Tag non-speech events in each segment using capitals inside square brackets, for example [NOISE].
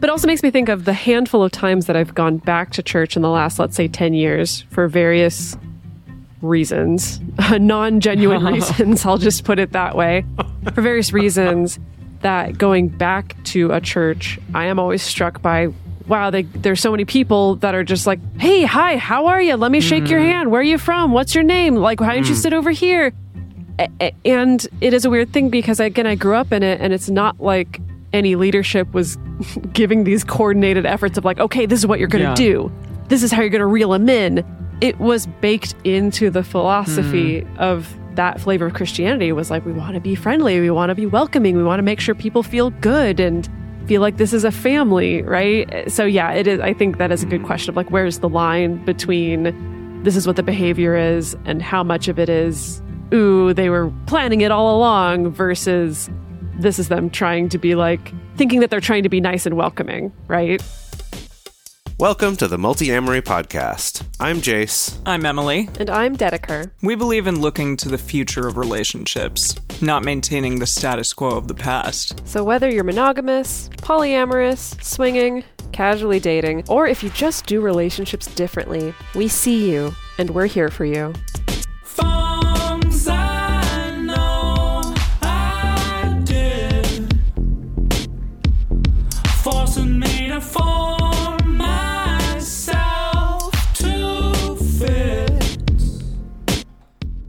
But also makes me think of the handful of times that I've gone back to church in the last, let's say, 10 years for various reasons, [LAUGHS] non genuine [LAUGHS] reasons, I'll just put it that way. For various reasons, that going back to a church, I am always struck by wow, they, there's so many people that are just like, hey, hi, how are you? Let me shake mm. your hand. Where are you from? What's your name? Like, why don't mm. you sit over here? and it is a weird thing because again i grew up in it and it's not like any leadership was [LAUGHS] giving these coordinated efforts of like okay this is what you're going to yeah. do. This is how you're going to reel them in. It was baked into the philosophy mm. of that flavor of christianity. Was like we want to be friendly we want to be welcoming we want to make sure people feel good and feel like this is a family right? So yeah it is i think that is a good question of like where's the line between this is what the behavior is and how much of it is ooh, they were planning it all along versus this is them trying to be like, thinking that they're trying to be nice and welcoming, right? Welcome to the Multiamory Podcast. I'm Jase. I'm Emily. And I'm Dedeker. We believe in looking to the future of relationships, not maintaining the status quo of the past. So whether you're monogamous, polyamorous, swinging, casually dating, or if you just do relationships differently, we see you and we're here for you.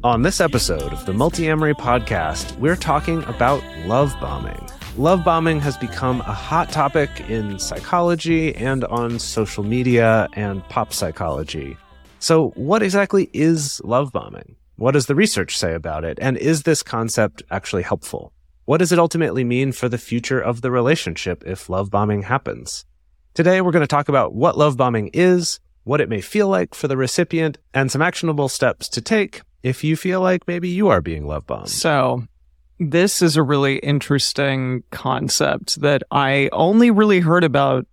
On this episode of the Multiamory podcast, we're talking about love bombing. Love bombing has become a hot topic in psychology and on social media and pop psychology. So, what exactly is love bombing? What does the research say about it? And is this concept actually helpful? What does it ultimately mean for the future of the relationship if love bombing happens? Today, we're going to talk about what love bombing is, what it may feel like for the recipient, and some actionable steps to take if you feel like maybe you are being love bombed. So, this is a really interesting concept that I only really heard about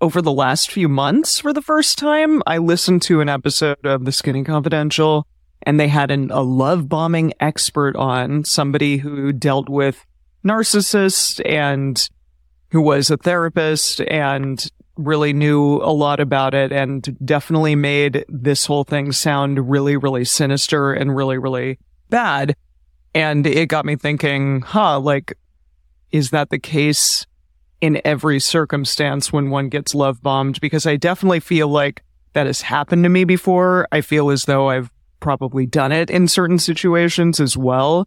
over the last few months for the first time. I listened to an episode of The Skinny Confidential and they had an, a love bombing expert on somebody who dealt with narcissists and who was a therapist and really knew a lot about it and definitely made this whole thing sound really, really sinister and really, really bad. And it got me thinking, huh, like, is that the case in every circumstance when one gets love bombed? Because I definitely feel like that has happened to me before. I feel as though I've probably done it in certain situations as well.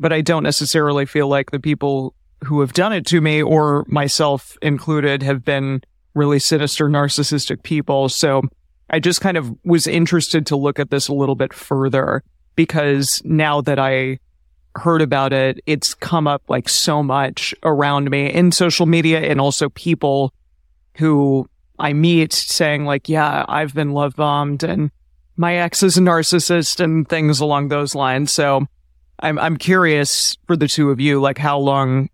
But I don't necessarily feel like the people who have done it to me or myself included have been really sinister narcissistic people. So I just kind of was interested to look at this a little bit further because now that I heard about it, it's come up like so much around me in social media and also people who I meet saying like, yeah, I've been love bombed and my ex is a narcissist and things along those lines. So I'm, I'm curious for the two of you, like how long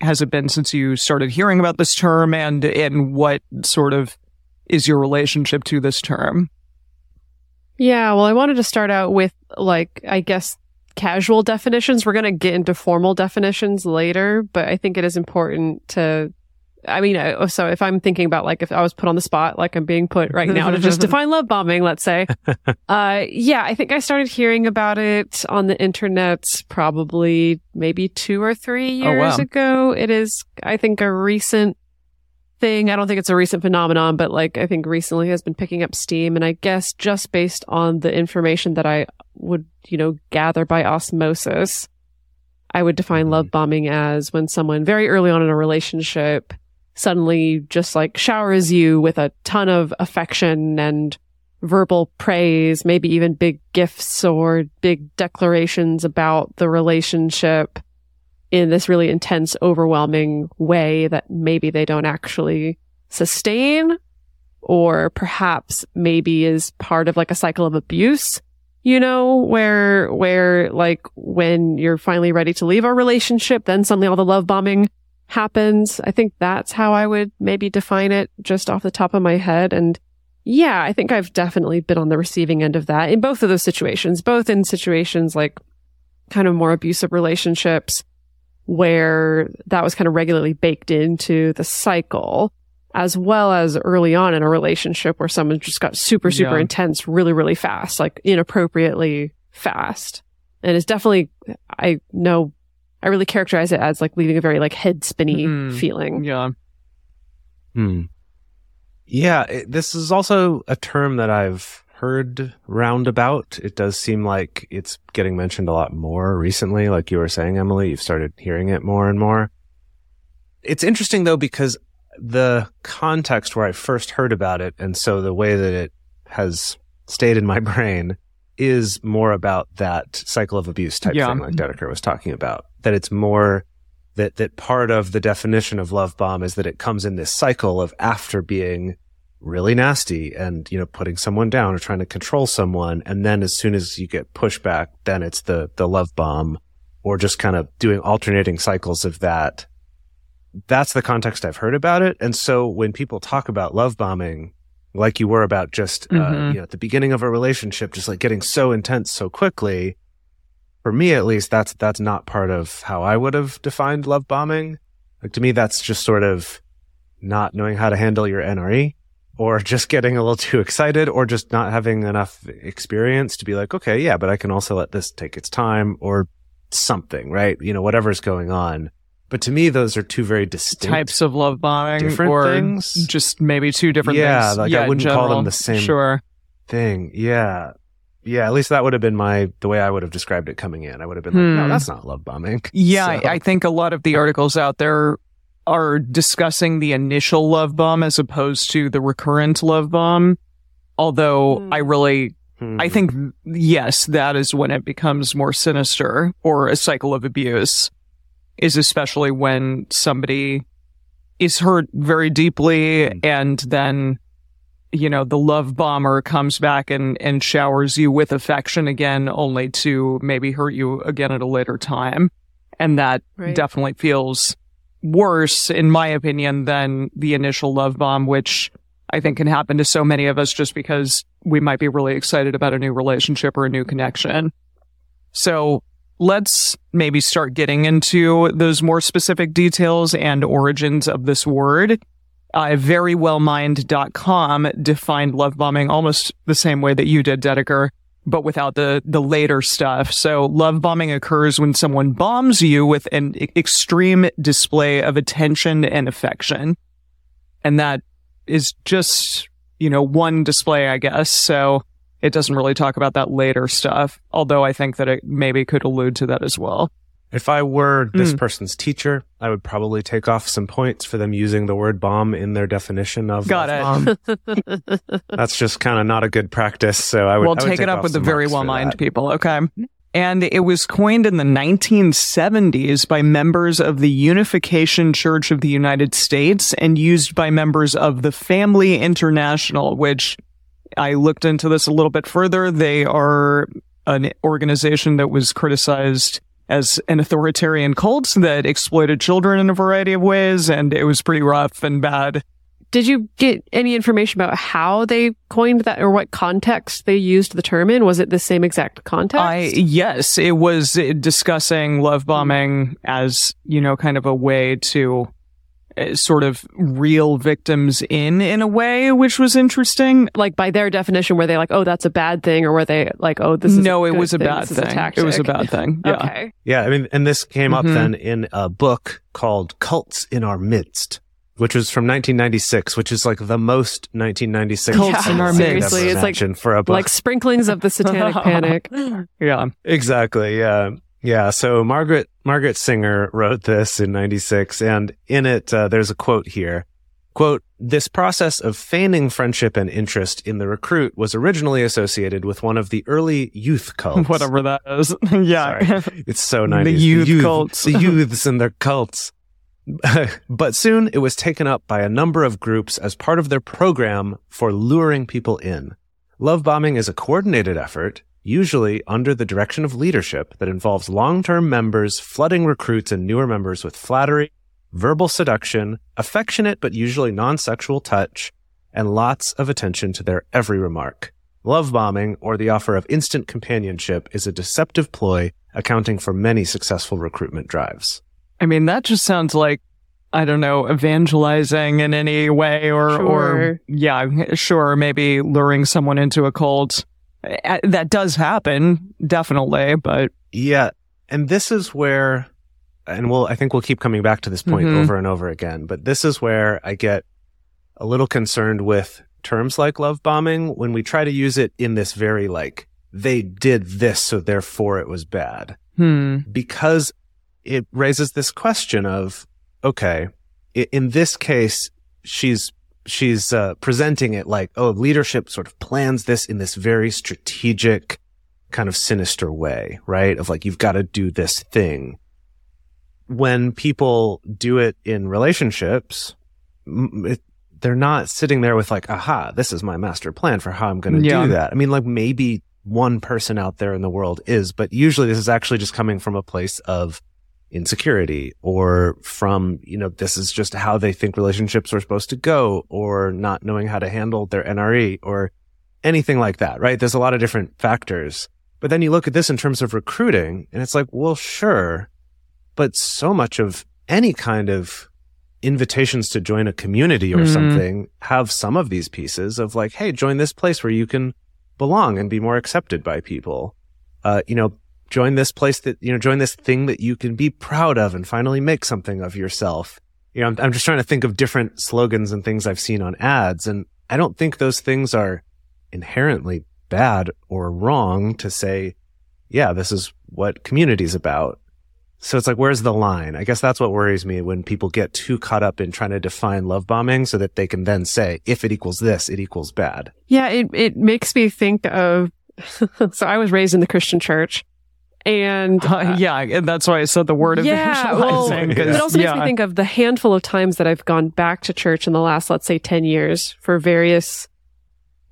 has it been since you started hearing about this term and and what sort of is your relationship to this term? Yeah, well, I wanted to start out with like I guess casual definitions. We're going to get into formal definitions later, but I think it is important to I mean, uh, so if I'm thinking about like if I was put on the spot, like I'm being put right now to just [LAUGHS] define love bombing, let's say. [LAUGHS] Uh, yeah, I think I started hearing about it on the internet probably maybe two or three years oh, wow. ago. It is, I think, a recent thing. I don't think it's a recent phenomenon, but like I think recently has been picking up steam. And I guess just based on the information that I would, you know, gather by osmosis, I would define love mm-hmm. bombing as when someone very early on in a relationship suddenly just like showers you with a ton of affection and verbal praise, maybe even big gifts or big declarations about the relationship in this really intense, overwhelming way that maybe they don't actually sustain or perhaps maybe is part of like a cycle of abuse you know, where, where like when you're finally ready to leave a relationship, then suddenly all the love bombing happens. I think that's how I would maybe define it just off the top of my head. And yeah, I think I've definitely been on the receiving end of that in both of those situations, both in situations like kind of more abusive relationships where that was kind of regularly baked into the cycle. as well as early on in a relationship where someone just got super, super Yeah. intense really, really fast, like inappropriately fast. And it's definitely, I know, I really characterize it as like leaving a very like head spinny Mhm. feeling. Yeah. Hmm. Yeah, it, this is also a term that I've heard roundabout. It does seem like it's getting mentioned a lot more recently. Like you were saying, Emily, you've started hearing it more and more. It's interesting though, because the context where I first heard about it, and so the way that it has stayed in my [LAUGHS] brain is more about that cycle of abuse type Yeah. thing, like Dedeker was talking about. That it's more that that part of the definition of love bomb is that it comes in this cycle of after being really nasty and you know putting someone down or trying to control someone and then as soon as you get pushback then it's the the love bomb or just kind of doing alternating cycles of that that's the context I've heard about it and so when people talk about love bombing like you were about just uh, Mhm. you know at the beginning of a relationship just like getting so intense so quickly. For me at least that's that's not part of how I would have defined love bombing. Like to me that's just sort of not knowing how to handle your NRE or [LAUGHS] just getting a little too excited or just not having enough experience to be like okay yeah but I can also let this take its time or something right? You know whatever's going on but to me those are two very distinct Types of love bombing different or things. just maybe two different Yeah, things. like, I wouldn't call them the same- Sure. thing yeah yeah at least that would have been my the way I would have described it coming in I would have been like no Hmm. that's not love bombing [LAUGHS] Yeah, So- I, I think a lot of the articles out there are discussing the initial love bomb as opposed to the recurrent love bomb. Although Hmm. I really, Hmm. I think, yes, that is when it becomes more sinister or a cycle of abuse is especially when somebody is hurt very deeply Hmm. and then, you know, the love bomber comes back and, and showers you with affection again, only to maybe hurt you again at a later time. And that Right. definitely feels worse, in my opinion, than the initial love bomb, which I think can happen to so many of us just because we might be really excited about a new relationship or a new connection. So let's maybe start getting into those more specific details and origins of this word. Uh, verywellmind.com defined love bombing almost the same way that you did, Dedeker, but without the, the later stuff. So love bombing occurs when someone bombs you with an extreme display of attention and affection. And that is just, you know, one display, I guess. So it doesn't really talk about that later stuff, although I think that it maybe could allude to that as well. If I were this Mm. person's teacher, I would probably take off some points for them using the word bomb in their definition of Got it. bomb. [LAUGHS] That's just kind of not a good practice. So I would. we'll I would take it up off with the very well for mind people. Okay. And it was coined in the 1970s by members of the Unification Church of the United States and used by members of the Family International, which I looked into this a little bit further. They are an organization that was criticized as an authoritarian cult that exploited children in a variety of ways, and it was pretty rough and bad. Did you get any information about how they coined that or what context they used the term in? Was it the same exact context? I yes, it was discussing love bombing as you know, kind of a way to sort of reel victims in in a way, which was interesting. like by their definition, were they like, oh, that's a bad thing, or were they like, oh, this is no, it was a thing, bad this is a thing. it was a bad [LAUGHS] thing. Yeah. Okay. Yeah, I mean, and this came up Mhm. then in a book called "Cults in Our Midst," which was from 1996, which is like the most 1996 Cults title in Our Midst. Seriously, it's like- for a book. Like sprinklings of the satanic [LAUGHS] panic. [LAUGHS] Yeah. Exactly. Yeah. Yeah. So Margaret, Margaret Singer wrote this in 96 and in it, uh, there's a quote here. Quote, this process of feigning friendship and interest in the recruit was originally associated with one of the early youth cults. [LAUGHS] Whatever that is. [LAUGHS] yeah. It's so 90s. The youth cults. The [LAUGHS] youths and their cults. but soon it was taken up by a number of groups as part of their program for luring people in. Love bombing is a coordinated effort, usually under the direction of leadership, that involves long-term members flooding recruits and newer members with flattery, verbal seduction, affectionate but usually non-sexual touch, and lots of attention to their every remark. Love bombing, or the offer of instant companionship, is a deceptive ploy accounting for many successful recruitment drives. I mean, that just sounds like I don't know, evangelizing in any way or, Sure. or yeah, sure, maybe luring someone into a cult. That does happen, definitely, but Yeah. And this is where, and we'll, I think we'll keep coming back to this point Mhm. over and over again, but this is where I get a little concerned with terms like love bombing when we try to use it in this very like, they did this, so therefore it was bad. hmm. Because it raises this question of, okay, in this case, she's, she's, uh, presenting it like, oh, leadership sort of plans this in this very strategic, kind of sinister way, right? Of like, you've got to do this thing. When people do it in relationships, it, they're not sitting there with like, aha, this is my master plan for how I'm going to Yeah. do that. I mean, like maybe one person out there in the world is, but usually this is actually just coming from a place of insecurity or from, you know, this is just how they think relationships are supposed to go or not knowing how to handle their NRE or anything like that, right? There's a lot of different factors. But then you look at this in terms of recruiting and it's like, well, sure, but so much of any kind of invitations to join a community or Mhm. something have some of these pieces of like, hey, join this place where you can belong and be more accepted by people. Uh, you know, join this place that, you know, join this thing that you can be proud of and finally make something of yourself. You know, I'm, I'm just trying to think of different slogans and things I've seen on ads. And I don't think those things are inherently bad or wrong to say, yeah, this is what community is about. So it's like, where's the line? I guess that's what worries me when people get too caught up in trying to define love bombing so that they can then say, if it equals this, it equals bad. Yeah, it, it makes me think of, [LAUGHS] so I was raised in the Christian church and [LAUGHS] Uh, yeah, and that's why I said the word yeah, well, evangelizing. Yeah. it also makes yeah. me think of the handful of times that I've gone back to church in the last, let's say, 10 years for various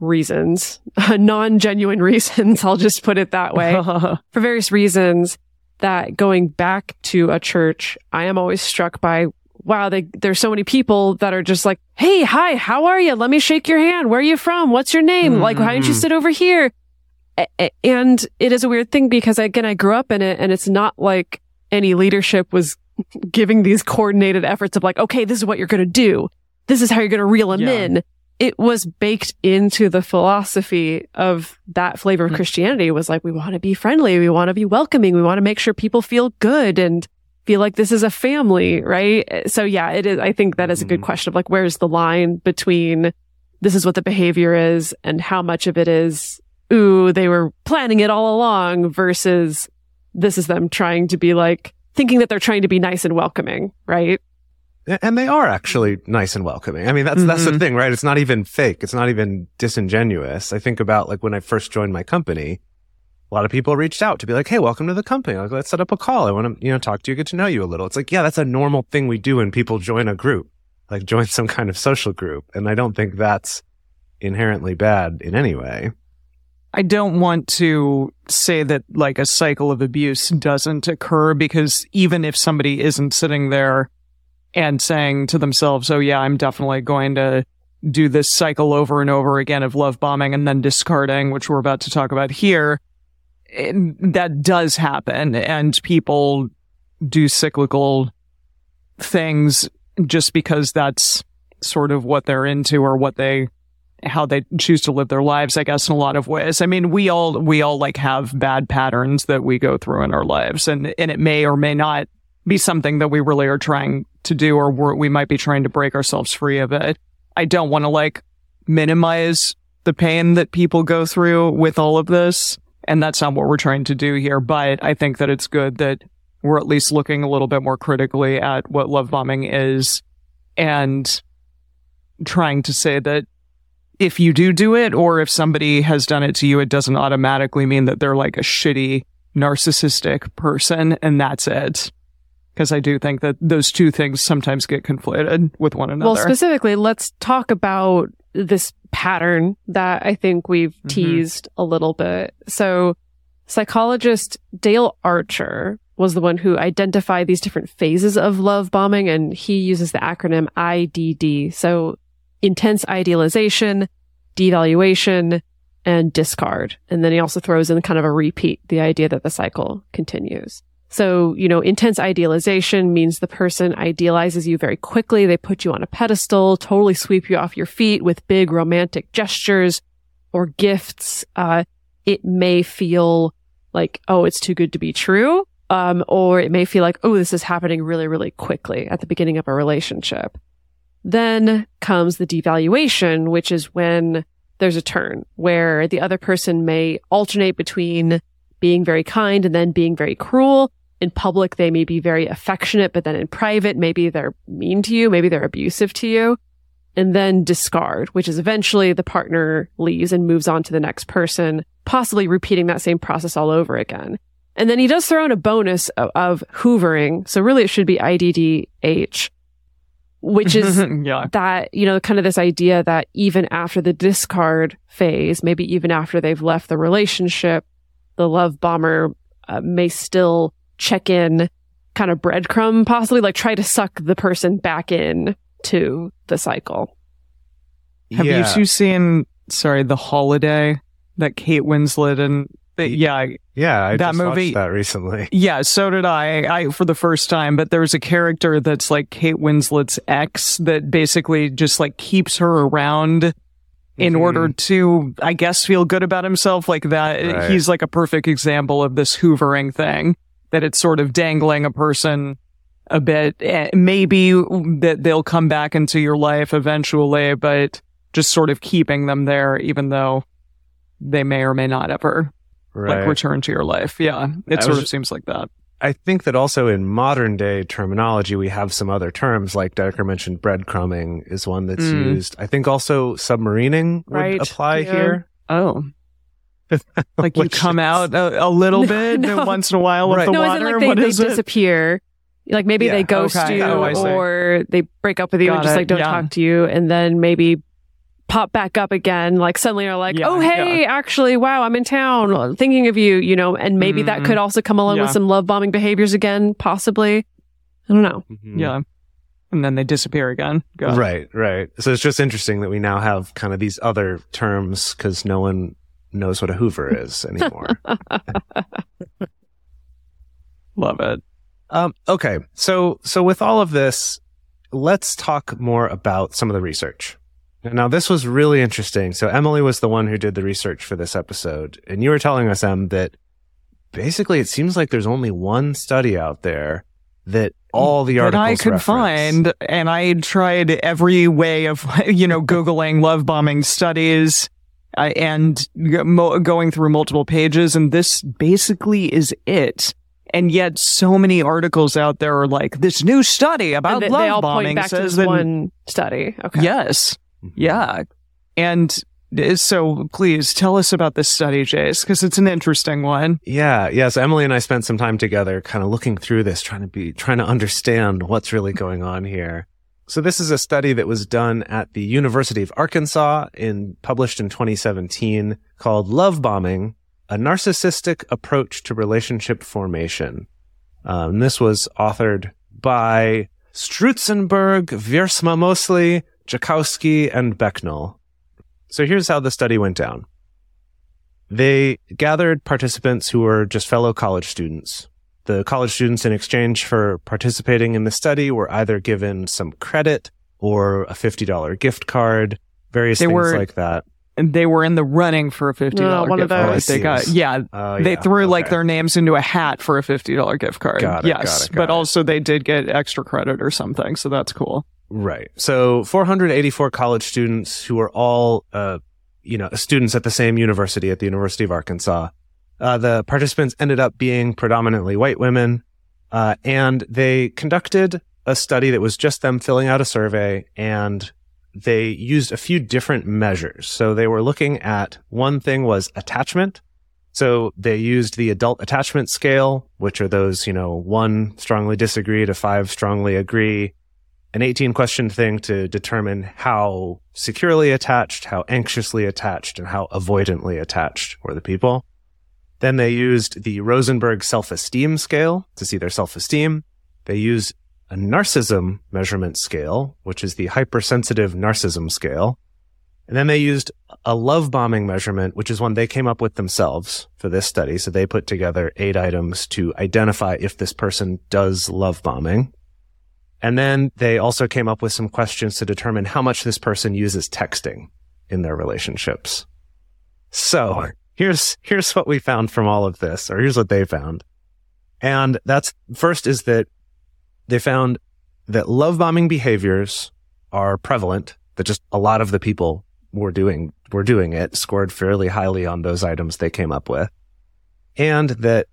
reasons, [LAUGHS] non-genuine [LAUGHS] reasons. I'll just put it that way. for various reasons that going back to a church, I am always struck by, wow, they, there's so many people that are just like, Hey, hi, how are you? Let me shake your hand. Where are you from? What's your name? Like, why don't you Mhm. sit over here? And it is a weird thing because again, I grew up in it and it's not like any leadership was [LAUGHS] giving these coordinated efforts of like, okay, this is what you're going to do. This is how you're going to reel them Yeah. in. It was baked into the philosophy of that flavor of Mm. Christianity was like, we want to be friendly. We want to be welcoming. We want to make sure people feel good and feel like this is a family, right? So yeah, it is. I think that is a good Mhm. question of like, where's the line between this is what the behavior is and how much of it is, ooh, they were planning it all along versus this is them trying to be like, thinking that they're trying to be nice and welcoming, right? And they are actually nice and welcoming. I mean, that's, that's the Mhm. thing, right? It's not even fake. It's not even disingenuous. I think about like when I first joined my company, a lot of people reached out to be like, Hey, welcome to the company. Like, let's set up a call. I want to, you know, talk to you, get to know you a little. It's like, yeah, that's a normal thing we do when people join a group, like join [LAUGHS] some kind of social group. And I don't think that's inherently bad in any way. I don't want to say that like a cycle of abuse doesn't occur because even if somebody isn't sitting there and saying to themselves, Oh yeah, I'm definitely going to do this cycle over and over again of love bombing and then discarding, which we're about to talk about here, it, that does happen and people do cyclical things just because that's sort of what they're into or what they how they choose to live their lives, I guess, in a lot of ways. I mean, we all, we all like have bad patterns that we go through in our lives and, and it may or may not be something that we really are trying to do or we might be trying to break ourselves free of it. I don't want to like minimize the pain that people go through with all of this. And that's not what we're trying to do here. But I think that it's good that we're at least looking a little bit more critically at what love bombing is and trying to say that if you do do it or if somebody has done it to you, it doesn't automatically mean that they're like a shitty narcissistic person and that's it. Because I do think that those two things sometimes get conflated with one another. Well, specifically, let's talk about this pattern that I think we've Mhm. teased a little bit. So, psychologist Dale Archer was the one who identified these different phases of love bombing, and he uses the acronym IDD. So, intense idealization, devaluation, and discard. And then he also throws in kind of a repeat, the idea that the cycle continues. So, you know, intense idealization means the person idealizes you very quickly. They put you on a pedestal, totally sweep you off your feet with big romantic gestures or gifts. Uh, it may feel like, oh, it's too good to be true. Um, or it may feel like, oh, this is happening really, really quickly at the beginning of a relationship. Then comes the devaluation, which is when there's a turn where the other person may alternate between being very kind and then being very cruel. In public, they may be very affectionate, but then in private, maybe they're mean to you. Maybe they're abusive to you. And then discard, which is eventually the partner leaves and moves on to the next person, possibly repeating that same process all over again. And then he does throw in a bonus of, of hoovering. So really it should be IDDH, which is [LAUGHS] yeah. that, you know, kind of this idea that even after the discard phase, maybe even after they've left the relationship, the love bomber uh, may still check in kind of breadcrumb, possibly like try to suck the person back in to the cycle. Have yeah. you two seen, sorry, The Holiday that Kate Winslet and, yeah, Yeah, I That just movie- watched that recently. [LAUGHS] Yeah, so did I. I for the first time, but there's a character that's like Kate Winslet's ex that basically just like keeps her around in Mhm. order to, I guess, feel good about himself. Like that, Right. he's like a perfect example of this hoovering thing. That it's sort of dangling a person a bit. Eh, Maybe that they'll come back into your life eventually, but just sort of keeping them there, even though they may or may not ever Right. like return to your life. Yeah, it I sort was of seems like that. I think that also in modern day terminology, we have some other terms like Decker mentioned. Breadcrumbing is one that's Mm. used. I think also submarining would Right, apply yeah. here. Oh. [LAUGHS] Like you come out a, a little [LAUGHS] No, bit no. once in a while of Right. the no, water. isn't like they, what they is it? disappear. Like maybe Yeah, they ghost okay. you Oh, or they break up with you Got and just it, like don't yeah. talk to you and then maybe pop back up again. Like suddenly are like, Yeah, oh, hey, actually, wow, I'm in town thinking of you, you know, and maybe that Mhm. could also come along Yeah. with some love bombing behaviors again, possibly. I don't know. Mhm. Yeah. And then they disappear again. Go. Right, right. So it's just interesting that we now have kind of these other terms because no one knows what a Hoover is [LAUGHS] anymore. Love it. um, okay, so so with all of this, let's talk more about some of the research. Now, this was really interesting. So Emily was the one who did the research for this episode, and you were telling us, Em, that basically it seems like there's only one study out there that all the articles That I could reference. find, and I tried every way of, [LAUGHS] you know, Googling love bombing studies uh, and mo- going through multiple pages, and this basically is it. And yet, so many articles out there are like, this new study about And they, love they all bombing point back to says this that one study. Okay. Yes. Mhm. Yeah. And so please tell us about this study, Jase, because it's an interesting one. Yeah, yeah. So Emily and I spent some time together kind of looking through this, trying to be, trying to understand what's really going on here. So this is a study that was done at the University of Arkansas in, published in 2017 called Love Bombing, a narcissistic approach to relationship formation. Um, this was authored by Strutzenberg, Wiersma Mosley, Jozkowski, and Becnel. So here's how the study went down. They gathered participants who were just fellow college students. The college students, in exchange for participating in the study, were either given some credit or a $50 gift card, various They things were- like that. And they were in the running for a $50 No, dollar one of gift card. those. They got oh, Seems- yeah. Oh, they yeah. threw like their names into a hat for a fifty dollar gift card. Got it, yes, got it, got but it. also they did get extra credit or something, so that's cool. Right. So 484 college students who were all, uh, you know, students at the same university at the University of Arkansas. Uh, the participants ended up being predominantly white women, uh, and they conducted a study that was just them filling out a survey and they used a few different measures. So they were looking at one thing was attachment. So they used the adult attachment scale, which are those, you know, one strongly disagree to five strongly agree an 18 question thing to determine how securely attached, how anxiously attached, and how avoidantly attached were the people. Then they used the Rosenberg self-esteem scale to see their self-esteem. They used a narcissism measurement scale, which is the hypersensitive narcissism scale. And then they used a love bombing measurement, which is one they came up with themselves for this study. So they put together eight items to identify if this person does love bombing. And then they also came up with some questions to determine how much this person uses texting in their relationships. So here's, here's what we found from all of this, or here's what they found. And that's first is that they found that love bombing behaviors are prevalent, that just a lot of the people were doing, were doing it, scored fairly highly on those items they came up with. And that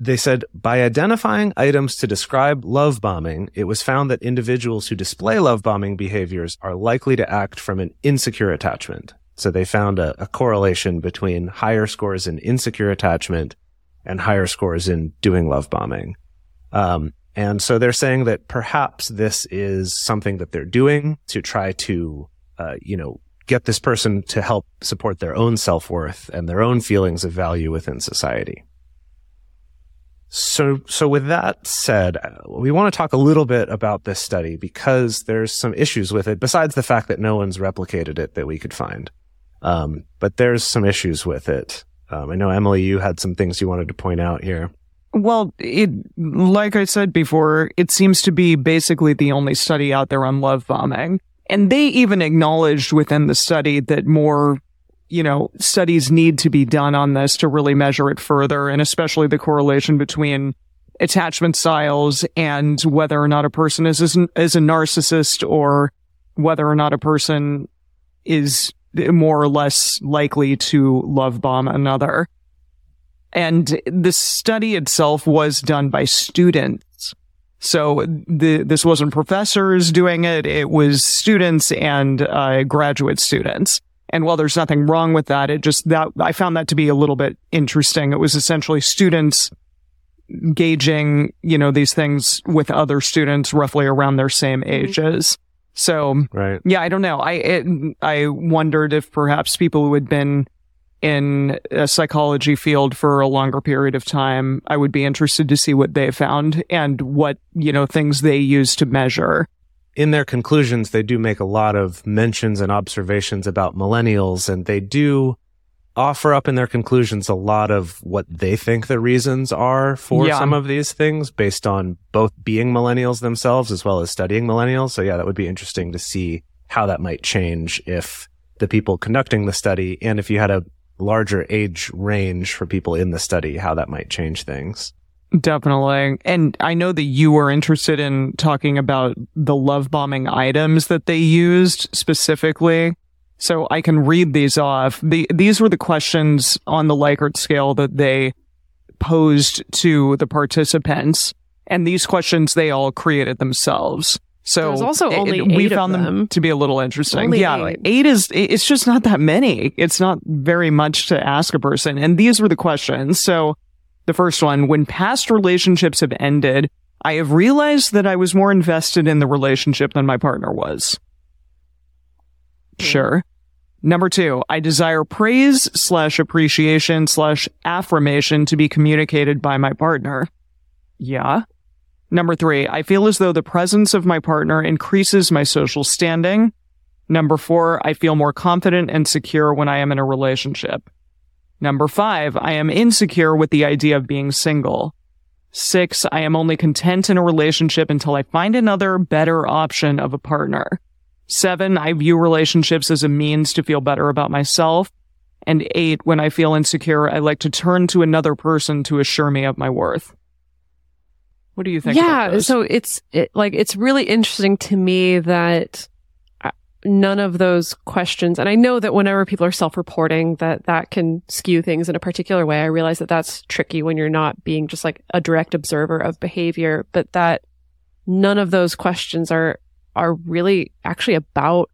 they said by identifying items to describe love bombing, it was found that individuals who display love bombing behaviors are likely to act from an insecure attachment. So they found a, a correlation between higher scores in insecure attachment and higher scores in doing love bombing. Um, and so they're saying that perhaps this is something that they're doing to try to, uh, you know, get this person to help support their own self worth and their own feelings of value within society. So, so with that said, we want to talk a little bit about this study because there's some issues with it besides the fact that no one's replicated it that we could find. Um, but there's some issues with it. Um, I know Emily, you had some things you wanted to point out here. Well, it, like I said before, it seems to be basically the only study out there on love bombing. And they even acknowledged within the study that more, you know, studies need to be done on this to really measure it further. And especially the correlation between attachment styles and whether or not a person is, is, is a narcissist or whether or not a person is more or less likely to love bomb another. And the study itself was done by students. So the, this wasn't professors doing it. It was students and uh, graduate students. And while there's nothing wrong with that, it just that I found that to be a little bit interesting. It was essentially students gauging, you know, these things with other students roughly around their same mm-hmm. ages. So, right. yeah, I don't know. I, it, I wondered if perhaps people who had been in a psychology field for a longer period of time, I would be interested to see what they found and what, you know, things they use to measure. In their conclusions, they do make a lot of mentions and observations about millennials, and they do offer up in their conclusions a lot of what they think the reasons are for yeah. some of these things based on both being millennials themselves as well as studying millennials. So yeah, that would be interesting to see how that might change if the people conducting the study and if you had a larger age range for people in the study, how that might change things. Definitely. And I know that you were interested in talking about the love bombing items that they used specifically. So I can read these off. The, these were the questions on the Likert scale that they posed to the participants. And these questions they all created themselves. So There's also only it, we found them. them. to be a little interesting. Only yeah, eight. eight is it's just not that many. It's not very much to ask a person. And these were the questions. So the first one, when past relationships have ended, I have realized that I was more invested in the relationship than my partner was. Hmm. Sure. Number two, I desire praise slash appreciation slash affirmation to be communicated by my partner. Yeah. Number three, I feel as though the presence of my partner increases my social standing. Number four, I feel more confident and secure when I am in a relationship. Number five, I am insecure with the idea of being single. Six, I am only content in a relationship until I find another better option of a partner. Seven, I view relationships as a means to feel better about myself. And eight, when I feel insecure, I like to turn to another person to assure me of my worth. What do you think? Yeah. So it's it, like, it's really interesting to me that none of those questions, and I know that whenever people are self-reporting that that can skew things in a particular way. I realize that that's tricky when you're not being just like a direct observer of behavior, but that none of those questions are, are really actually about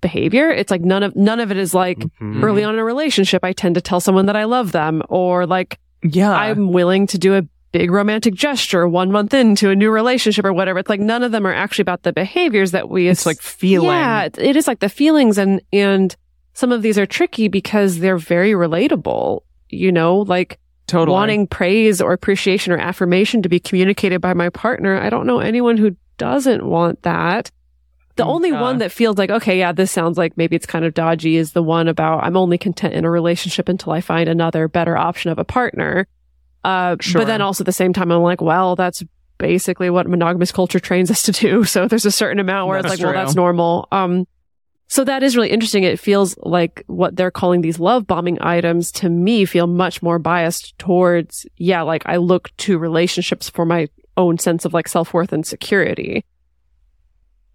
behavior. It's like none of, none of it is like mm-hmm. early on in a relationship, I tend to tell someone that I love them or like, yeah, I'm willing to do a big romantic gesture one month into a new relationship or whatever. It's like none of them are actually about the behaviors that we. It's like feeling. Yeah, it is like the feelings, and and some of these are tricky because they're very relatable. You know, like totally. wanting praise or appreciation or affirmation to be communicated by my partner. I don't know anyone who doesn't want that. The only Yeah. one that feels like, okay, yeah, this sounds like maybe it's kind of dodgy is the one about I'm only content in a relationship until I find another better option of a partner. Uh, Sure. but then also at the same time, I'm like, well, that's basically what monogamous culture trains us to do. [LAUGHS] So there's a certain amount where That's it's like, well, that's normal. Um, so that is really interesting. It feels like what they're calling these love bombing items to me feel much more biased towards, yeah, like I look to relationships for my own sense of like self worth and security.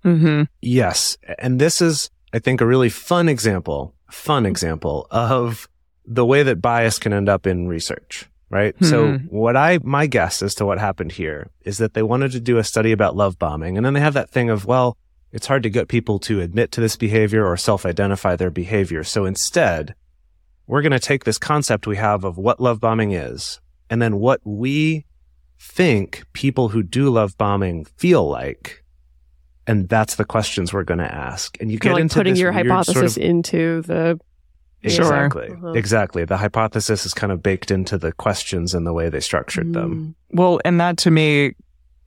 Mm-hmm. Yes. And this is, I think, a really fun example, fun example of the way that bias can end up in research, right? So Hmm. what I, my guess as to what happened here is that they wanted to do a study about love bombing. And then they have that thing of, well, it's hard to get people to admit to this behavior or self-identify their behavior. So instead, we're going to take this concept we have of what love bombing is and then what we think people who do love bombing feel like. And that's the questions we're going to ask. And you Kind get like into putting your hypothesis sort of, into the Sure. exactly, Uh-huh. exactly. The hypothesis is kind of baked into the questions and the way they structured them. Well, and that to me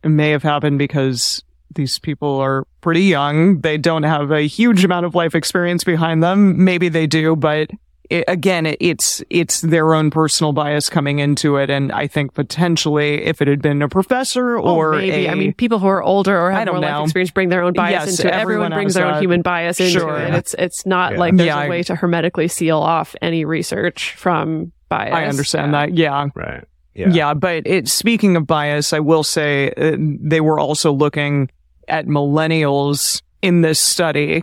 may have happened because these people are pretty young. They don't have a huge amount of life experience behind them. Maybe they do, but it, again, it, it's it's their own personal bias coming into it. And I think potentially, if it had been a professor Well, or maybe. a, I mean, people who are older or have more know. life experience bring their own bias Yes, into it. everyone Everyone brings their own that. human bias into Sure. it. It's it's not Yeah. like there's Yeah, a I- way to hermetically seal off any research from bias. I understand Yeah. that. Yeah. Right. Yeah. Yeah. but it, speaking of bias, I will say uh, they were also looking at millennials in this study.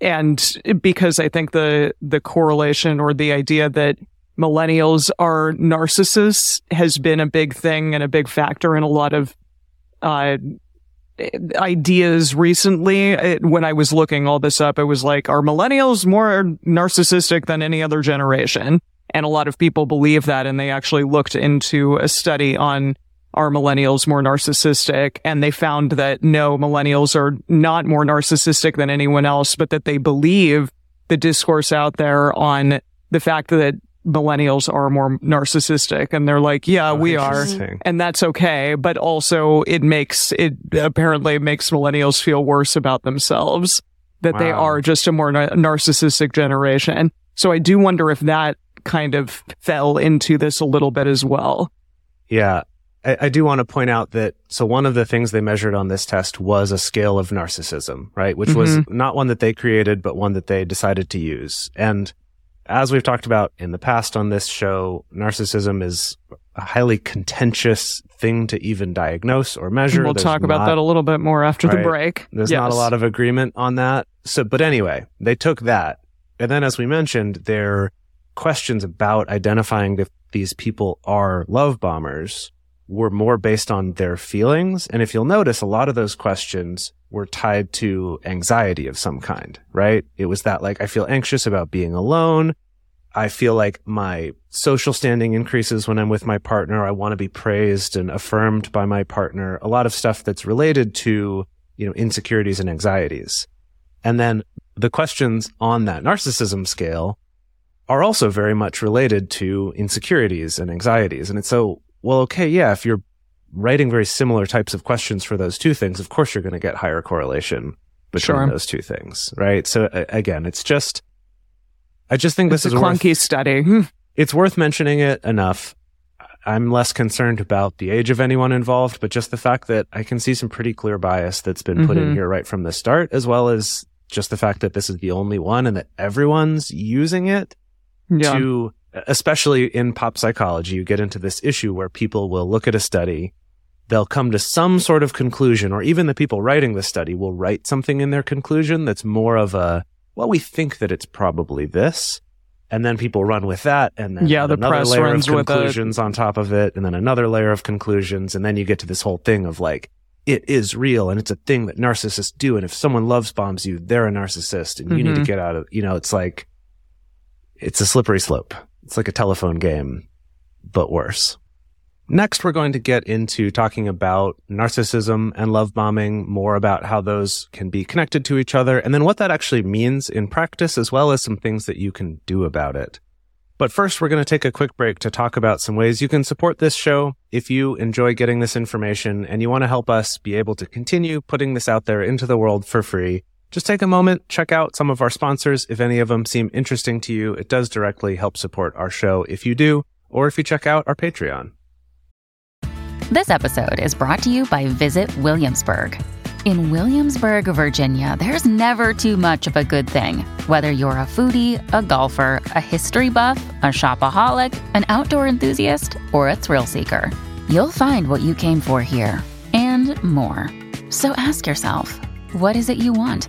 And because I think the, the correlation or the idea that millennials are narcissists has been a big thing and a big factor in a lot of, uh, ideas recently. It, when I was looking all this up, it was like, are millennials more narcissistic than any other generation? And a lot of people believe that. And they actually looked into a study on are millennials more narcissistic? And they found that no, millennials are not more narcissistic than anyone else, but that they believe the discourse out there on the fact that millennials are more narcissistic. And they're like, yeah, Oh, we are and that's okay. But also it makes it apparently makes millennials feel worse about themselves that they are just a more nar- narcissistic generation. So I do wonder if that kind of fell into this a little bit as well. Yeah. I, I do want to point out that so one of the things they measured on this test was a scale of narcissism, right? Which was mm-hmm. not one that they created, but one that they decided to use. And as we've talked about in the past on this show, narcissism is a highly contentious thing to even diagnose or measure. we'll There's talk about that a little bit more after the break. There's not a lot of agreement on that. So, but anyway, they took that. And then, as we mentioned, their questions about identifying if these people are love bombers were more based on their feelings. And if you'll notice, a lot of those questions were tied to anxiety of some kind, right? It was that like, I feel anxious about being alone. I feel like my social standing increases when I'm with my partner. I want to be praised and affirmed by my partner. A lot of stuff that's related to, you know, insecurities and anxieties. And then the questions on that narcissism scale are also very much related to insecurities and anxieties. And it's so, well, okay, yeah, if you're writing very similar types of questions for those two things, of course you're going to get higher correlation between Sure. those two things, right? So a- again, it's just, I just think It's this a is worth, clunky study. Hmm. [LAUGHS] it's worth mentioning it enough. I'm less concerned about the age of anyone involved, but just the fact that I can see some pretty clear bias that's been put in Mhm. here right from the start, as well as just the fact that this is the only one and that everyone's using it Yeah. to, especially in pop psychology, you get into this issue where people will look at a study, they'll come to some sort of conclusion, or even the people writing the study will write something in their conclusion that's more of a, well, we think that it's probably this. And then people run with that, and then Yeah, the another layer of conclusions on top of it, and then another layer of conclusions, and then you get to this whole thing of like, it is real, and it's a thing that narcissists do, and if someone loves bombs you, they're a narcissist, and you need to Mhm. get out of, you know, it's like, it's a slippery slope. It's like a telephone game, but worse. Next, we're going to get into talking about narcissism and love bombing, more about how those can be connected to each other, and then what that actually means in practice, as well as some things that you can do about it. But first, we're going to take a quick break to talk about some ways you can support this show. If you enjoy getting this information and you want to help us be able to continue putting this out there into the world for free, Just take a moment, check out some of our sponsors. If any of them seem interesting to you, it does directly help support our show if you do, or if you check out our Patreon. This episode is brought to you by Visit Williamsburg. In Williamsburg, Virginia, there's never too much of a good thing. Whether you're a foodie, a golfer, a history buff, a shopaholic, an outdoor enthusiast, or a thrill seeker, you'll find what you came for here and more. So ask yourself, what is it you want?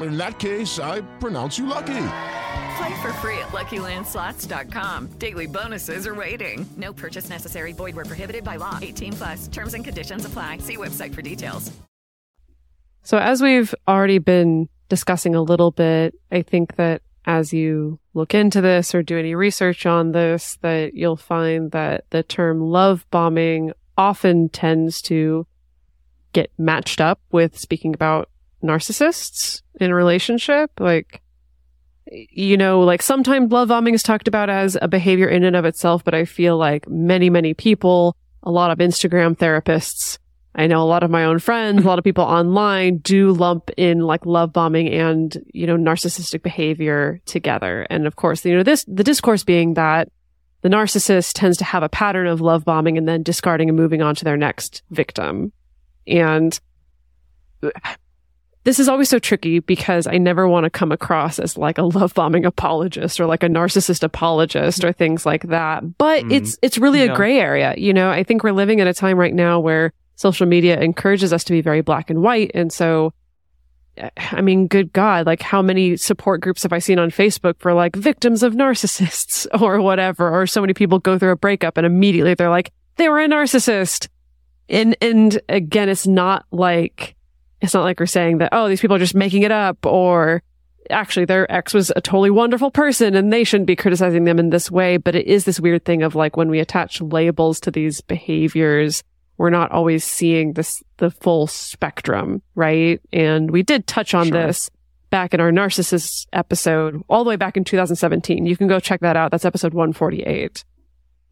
In that case, I pronounce you lucky. Play for free at LuckyLandSlots.com. Daily bonuses are waiting. No purchase necessary. Void where prohibited by law. 18 plus. Terms and conditions apply. See website for details. So as we've already been discussing a little bit, I think that as you look into this or do any research on this, that you'll find that the term love bombing often tends to get matched up with speaking about narcissists in a relationship. Like, you know, like sometimes love bombing is talked about as a behavior in and of itself, but I feel like many, many people, a lot of Instagram therapists, I know a lot of my own friends, a lot of people online do lump in like love bombing and, you know, narcissistic behavior together. And of course, you know, this, the discourse being that the narcissist tends to have a pattern of love bombing and then discarding and moving on to their next victim. And this is always so tricky because I never want to come across as like a love bombing apologist or like a narcissist apologist or things like that. But Mm. it's, it's really Yeah. a gray area. You know, I think we're living at a time right now where social media encourages us to be very black and white. And so, I mean, good God, like how many support groups have I seen on Facebook for like victims of narcissists [LAUGHS] or whatever? Or so many people go through a breakup and immediately they're like, they were a narcissist. And, and again, it's not like, it's not like we're saying that, oh, these people are just making it up or actually their ex was a totally wonderful person and they shouldn't be criticizing them in this way. But it is this weird thing of like when we attach labels to these behaviors, we're not always seeing this, the full spectrum, right? And we did touch on Sure. this back in our narcissist episode all the way back in 2017. You can go check that out. That's episode 148.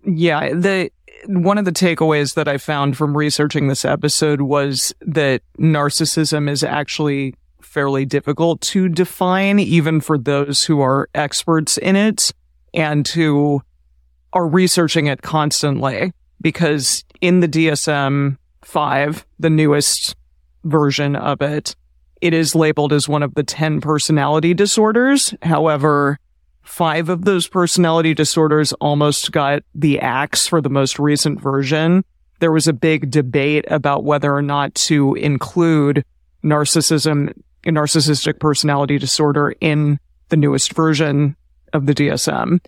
Yeah, the one of the takeaways that I found from researching this episode was that narcissism is actually fairly difficult to define, even for those who are experts in it and who are researching it constantly. Because in the DSM 5, the newest version of it, it is labeled as one of the 10 personality disorders. However, five of those personality disorders almost got the axe for the most recent version. There was a big debate about whether or not to include narcissism, narcissistic personality disorder in the newest version of the DSM.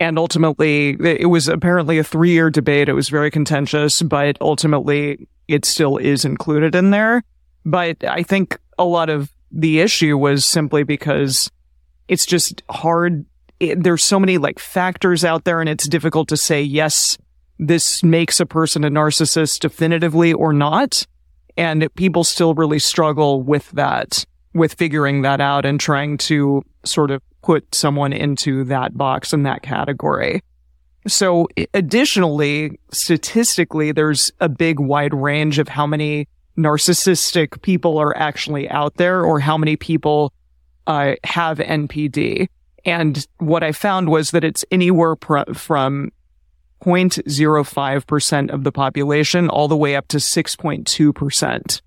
And ultimately, it was apparently a three year debate. It was very contentious, but ultimately it still is included in there. But I think a lot of the issue was simply because it's just hard. It, there's so many like factors out there and it's difficult to say, yes, this makes a person a narcissist definitively or not. And people still really struggle with that, with figuring that out and trying to sort of put someone into that box and that category. So additionally, statistically, there's a big wide range of how many narcissistic people are actually out there or how many people uh, have NPD. And what I found was that it's anywhere pr- from 0.05% of the population all the way up to 6.2%.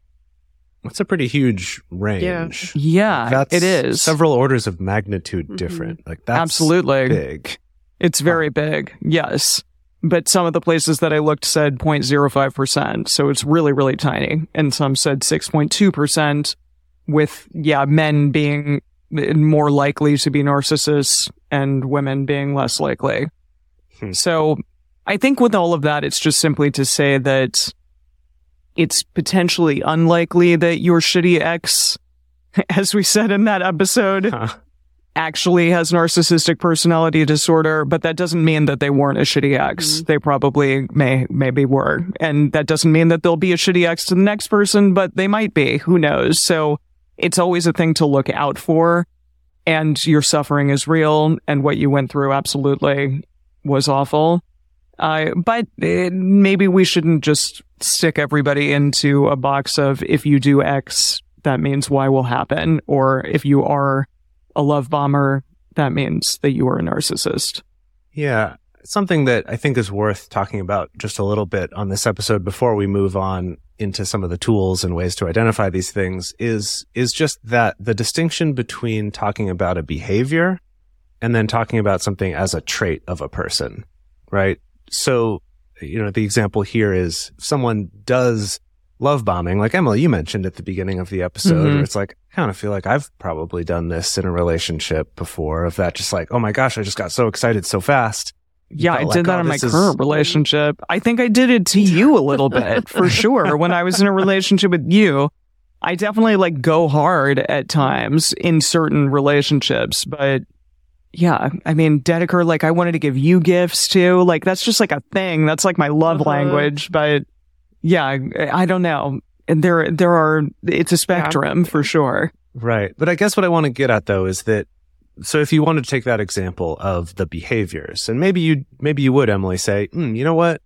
That's a pretty huge range. Yeah, That's it is. several orders of magnitude Mhm. different. Like that's Absolutely. big. It's very big. Yes. But some of the places that I looked said 0.05%. So it's really, really tiny. And some said 6.2% with, yeah, men being more likely to be narcissists and women being less likely. Hmm. So I think with all of that, it's just simply to say that it's potentially unlikely that your shitty ex, [LAUGHS] as we said in that episode, Huh. actually has narcissistic personality disorder, but that doesn't mean that they weren't a shitty ex. Mm-hmm. They probably may, maybe were. And that doesn't mean that they'll be a shitty ex to the next person, but they might be. Who knows? So it's always a thing to look out for. And your suffering is real and what you went through absolutely was awful. Uh, but uh, maybe we shouldn't just stick everybody into a box of if you do X, that means Y will happen. Or if you are a love bomber, that means that you are a narcissist. Yeah. Something that I think is worth talking about just a little bit on this episode before we move on into some of the tools and ways to identify these things is, is just that the distinction between talking about a behavior and then talking about something as a trait of a person, right? So, you know, the example here is someone does love bombing, like Emily, you mentioned at the beginning of the episode, Mhm. where it's like, I kind of feel like I've probably done this in a relationship before of that, just like, oh my gosh, I just got so excited so fast. Yeah, I felt like, did that oh, in my is- current relationship. I think I did it to [LAUGHS] you a little bit for sure. When I was in a relationship with you, I definitely like go hard at times in certain relationships, but yeah, I mean, Dedeker, like I wanted to give you gifts too. Like that's just like a thing. That's like my love Uh-huh. language, but yeah, I, I don't know. And there, there are, it's a spectrum for sure. Right. But I guess what I want to get at though is that so if you wanted to take that example of the behaviors and maybe you maybe you would Emily say, mm, you know what?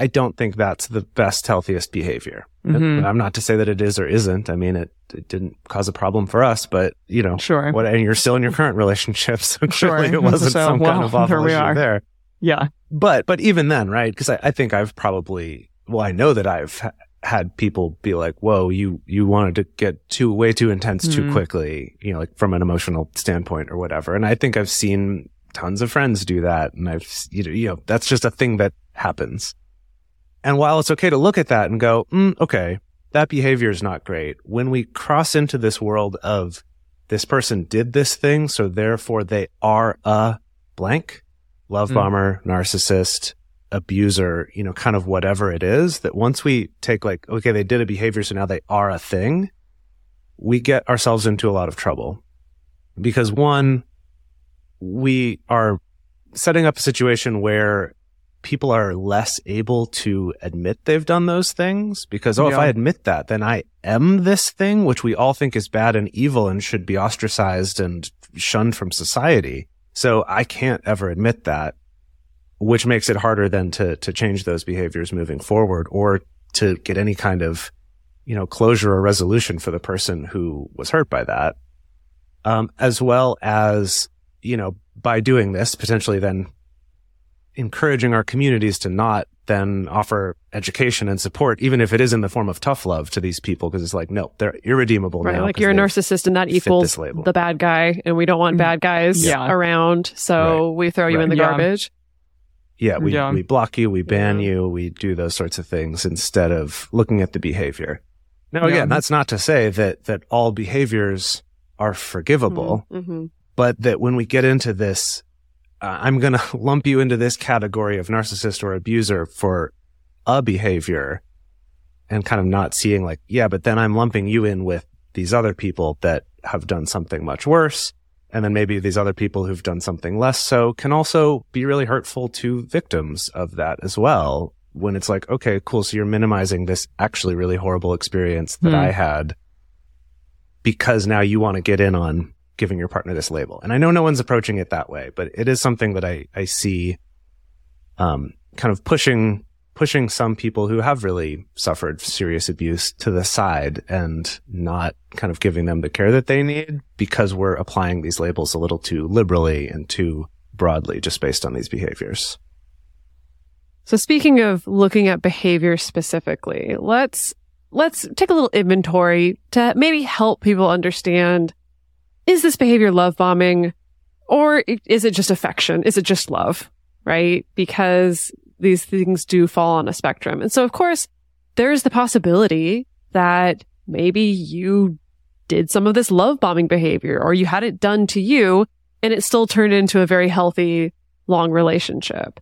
I don't think that's the best healthiest behavior. Mhm. I'm not to say that it is or isn't. I mean it, it didn't cause a problem for us, but you know, Sure. what and you're still in your current relationship, [LAUGHS] so Sure. clearly it wasn't So, some kind of awful [LAUGHS] there we issue are. there. Yeah. But but even then, right? Because I, I think I've probably well, I know that I've had people be like, "Whoa, you you wanted to get too way too intense too Mhm. quickly," you know, like from an emotional standpoint or whatever. And I think I've seen tons of friends do that, and I've you know, you know that's just a thing that happens. And while it's okay to look at that and go, mm, "Okay, that behavior is not great," when we cross into this world of this person did this thing, so therefore they are a blank love Mm. bomber, narcissist, abuser, you know, kind of whatever it is, that once we take like, okay, they did a behavior, so now they are a thing, we get ourselves into a lot of trouble. Because one, we are setting up a situation where people are less able to admit they've done those things because, oh, if I admit that, then I am this thing, which we all think is bad and evil and should be ostracized and shunned from society. So I can't ever admit that, which makes it harder then to, to change those behaviors moving forward or to get any kind of, you know, closure or resolution for the person who was hurt by that. Um, as well as, you know, by doing this, potentially then encouraging our communities to not then offer education and support, even if it is in the form of tough love to these people, because it's like, no, they're irredeemable Right. now. Like 'cause you're a narcissist and that equals the bad guy and we don't want bad guys Yeah. around. So we throw you in the Right. Yeah. garbage. Yeah, we, Yeah. we block you, we ban Yeah. you, we do those sorts of things instead of looking at the behavior. Now, Yeah. again, that's not to say that, that all behaviors are forgivable, hmm but that when we get into this, uh, I'm going [LAUGHS] to lump you into this category of narcissist or abuser for a behavior and kind of not seeing like, yeah, but then I'm lumping you in with these other people that have done something much worse. And then maybe these other people who've done something less so can also be really hurtful to victims of that as well. When it's like, okay, cool. So you're minimizing this actually really horrible experience that Hmm. I had because now you want to get in on giving your partner this label. And I know no one's approaching it that way, but it is something that I, I see, um, kind of pushing, pushing some people who have really suffered serious abuse to the side and not kind of giving them the care that they need because we're applying these labels a little too liberally and too broadly just based on these behaviors. So speaking of looking at behavior specifically, let's let's take a little inventory to maybe help people understand is this behavior love bombing or is it just affection? Is it just love? Right? Because these things do fall on a spectrum. And so of course, there's the possibility that maybe you did some of this love bombing behavior or you had it done to you and it still turned into a very healthy long relationship.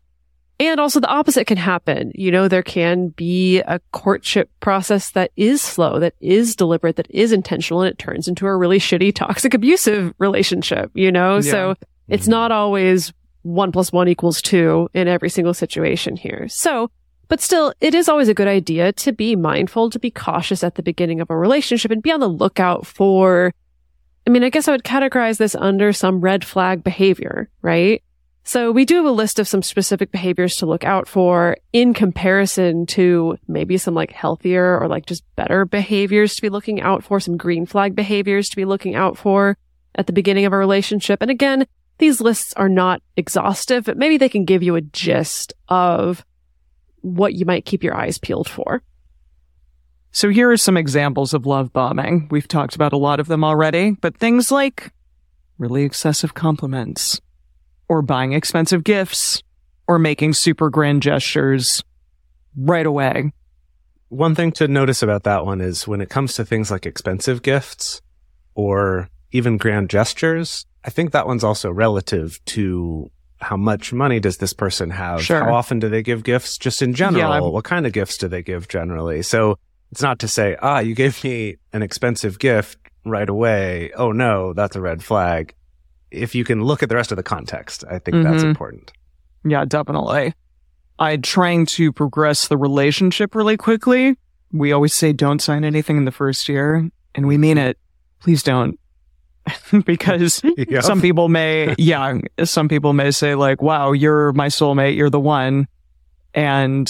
And also the opposite can happen. You know, there can be a courtship process that is slow, that is deliberate, that is intentional, and it turns into a really shitty, toxic, abusive relationship, you know? Yeah. So it's not mm-hmm. always one plus one equals two in every single situation here. So, but still, it is always a good idea to be mindful, to be cautious at the beginning of a relationship and be on the lookout for, I mean, I guess I would categorize this under some red flag behavior, right? So we do have a list of some specific behaviors to look out for in comparison to maybe some like healthier or like just better behaviors to be looking out for, some green flag behaviors to be looking out for at the beginning of a relationship. And again, these lists are not exhaustive, but maybe they can give you a gist of what you might keep your eyes peeled for. So here are some examples of love bombing. We've talked about a lot of them already, but things like really excessive compliments, or buying expensive gifts, or making super grand gestures right away. One thing to notice about that one is when it comes to things like expensive gifts or even grand gestures, I think that one's also relative to how much money does this person have? Sure. How often do they give gifts? Just in general, Yeah. what kind of gifts do they give generally? So it's not to say, ah, you gave me an expensive gift right away. Oh no, that's a red flag. If you can look at the rest of the context, I think that's Mhm. important. Yeah, definitely. I'm trying to progress the relationship really quickly. We always say don't sign anything in the first year, and we mean it. Please don't. [LAUGHS] because Yep. some people may, yeah, some people may say like, wow, you're my soulmate. You're the one. And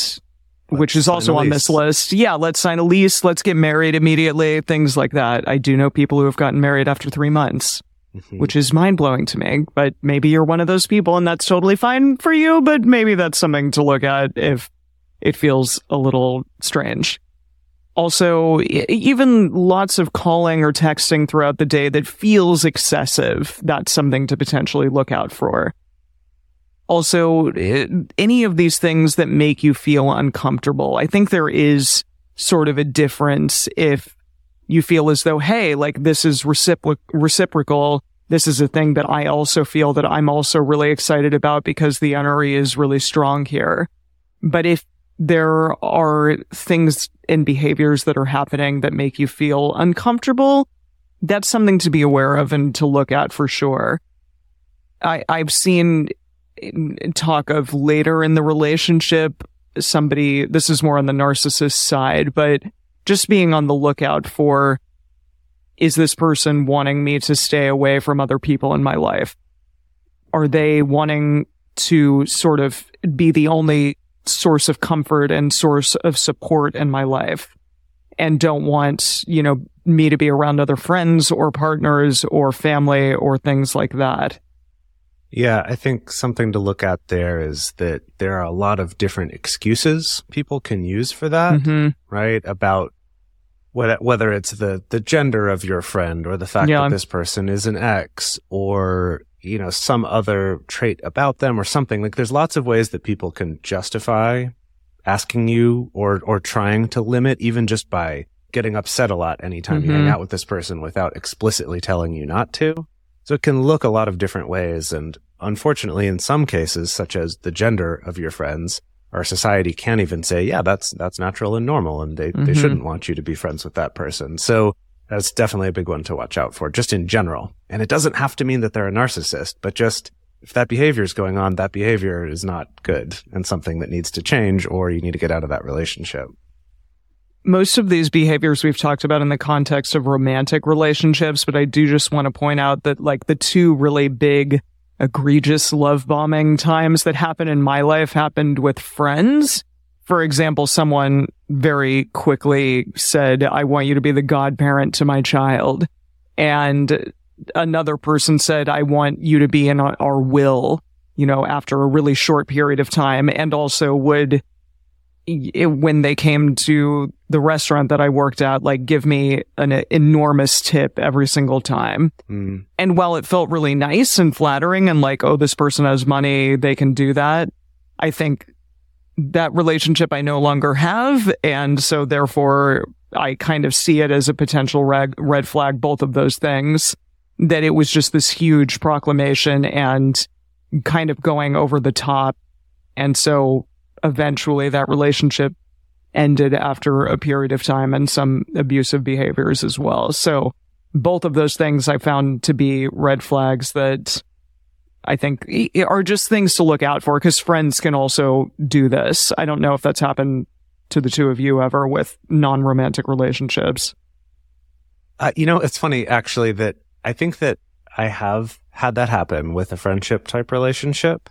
which Let's is also on this list. Yeah, let's sign a lease. Let's get married immediately. Things like that. I do know people who have gotten married after three months Mhm. which is mind blowing to me. But maybe you're one of those people and that's totally fine for you, but maybe that's something to look at if it feels a little strange. Also, even lots of calling or texting throughout the day that feels excessive, that's something to potentially look out for. Also, any of these things that make you feel uncomfortable, I think there is sort of a difference if you feel as though, hey, like this is recipro- reciprocal. This is a thing that I also feel that I'm also really excited about because the NRE is really strong here. But if there are things and behaviors that are happening that make you feel uncomfortable, that's something to be aware of and to look at for sure. I, I've seen talk of later in the relationship, somebody, this is more on the narcissist side, but just being on the lookout for is this person wanting me to stay away from other people in my life? Are they wanting to sort of be the only source of comfort and source of support in my life and don't want, you know, me to be around other friends or partners or family or things like that? Yeah, I think something to look at there is that there are a lot of different excuses people can use for that, Mhm. right? About what, whether it's the, the gender of your friend or the fact Yeah. that this person is an ex or, you know, some other trait about them or something. Like there's lots of ways that people can justify asking you or, or trying to limit even just by getting upset a lot anytime you hang Mhm. out with this person without explicitly telling you not to. So it can look a lot of different ways. And unfortunately, in some cases, such as the gender of your friends, our society can't even say, yeah, that's, that's natural and normal. And they, they Mhm. shouldn't want you to be friends with that person. So that's definitely a big one to watch out for, just in general. And it doesn't have to mean that they're a narcissist, but just if that behavior is going on, that behavior is not good and something that needs to change or you need to get out of that relationship. most of these behaviors we've talked about in the context of romantic relationships, but I do just want to point out that like the two really big egregious love bombing times that happened in my life happened with friends. For example, someone very quickly said, I want you to be the godparent to my child. And another person said, I want you to be in our, will, you know, after a really short period of time and also would when they came to the restaurant that I worked at, like give me an enormous tip every single time. Mm. And while it felt really nice and flattering and like, oh, this person has money, they can do that. I think that relationship I no longer have. And so therefore I kind of see it as a potential red, red flag, both of those things, that it was just this huge proclamation and kind of going over the top And so eventually that relationship ended after a period of time and some abusive behaviors as well. So both of those things I found to be red flags that I think are just things to look out for because friends can also do this. I don't know if that's happened to the two of you ever with non-romantic relationships. Uh, you know, it's funny actually that I think that I have had that happen with a friendship type relationship.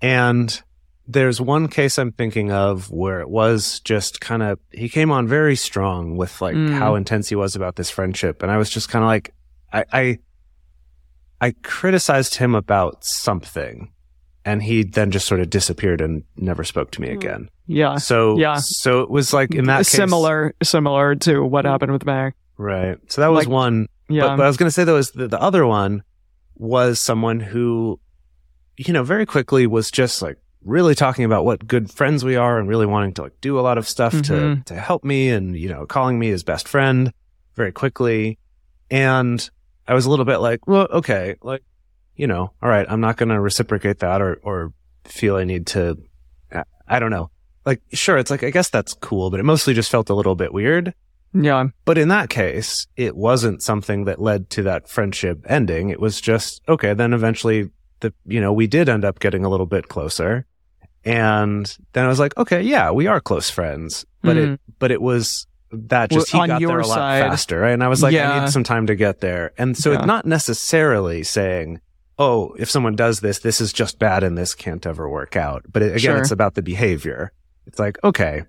And there's one case I'm thinking of where it was just kind of, he came on very strong with like Mm. how intense he was about this friendship. And I was just kind of like, I, I, I criticized him about something and he then just sort of disappeared and never spoke to me again. Yeah. So, Yeah. so it was like in that case, similar, similar to what happened with Meg. right? So that was Like, one. Yeah. But, but I was going to say though is the, the other one was someone who, you know, very quickly was just like really talking about what good friends we are and really wanting to like do a lot of stuff to, Mhm. to help me and, you know, calling me his best friend very quickly. And I was a little bit like, well, okay, like, you know, all right, I'm not going to reciprocate that or, or feel I need to, I- I don't know. Like, sure, it's like, I guess that's cool, but it mostly just felt a little bit weird. yeah. But in that case, it wasn't something that led to that friendship ending. It was just, okay, then eventually the, you know, we did end up getting a little bit closer. And then I was like, okay, yeah, we are close friends. But it, mm. but it was that just, Mm-hmm. Well, he got there a lot side. faster. Right? And I was like, I need some time to get there. And so Yeah. it's not necessarily saying, oh, if someone does this, this is just bad and this can't ever work out. But it, again, Sure. it's about the behavior. It's like, okay,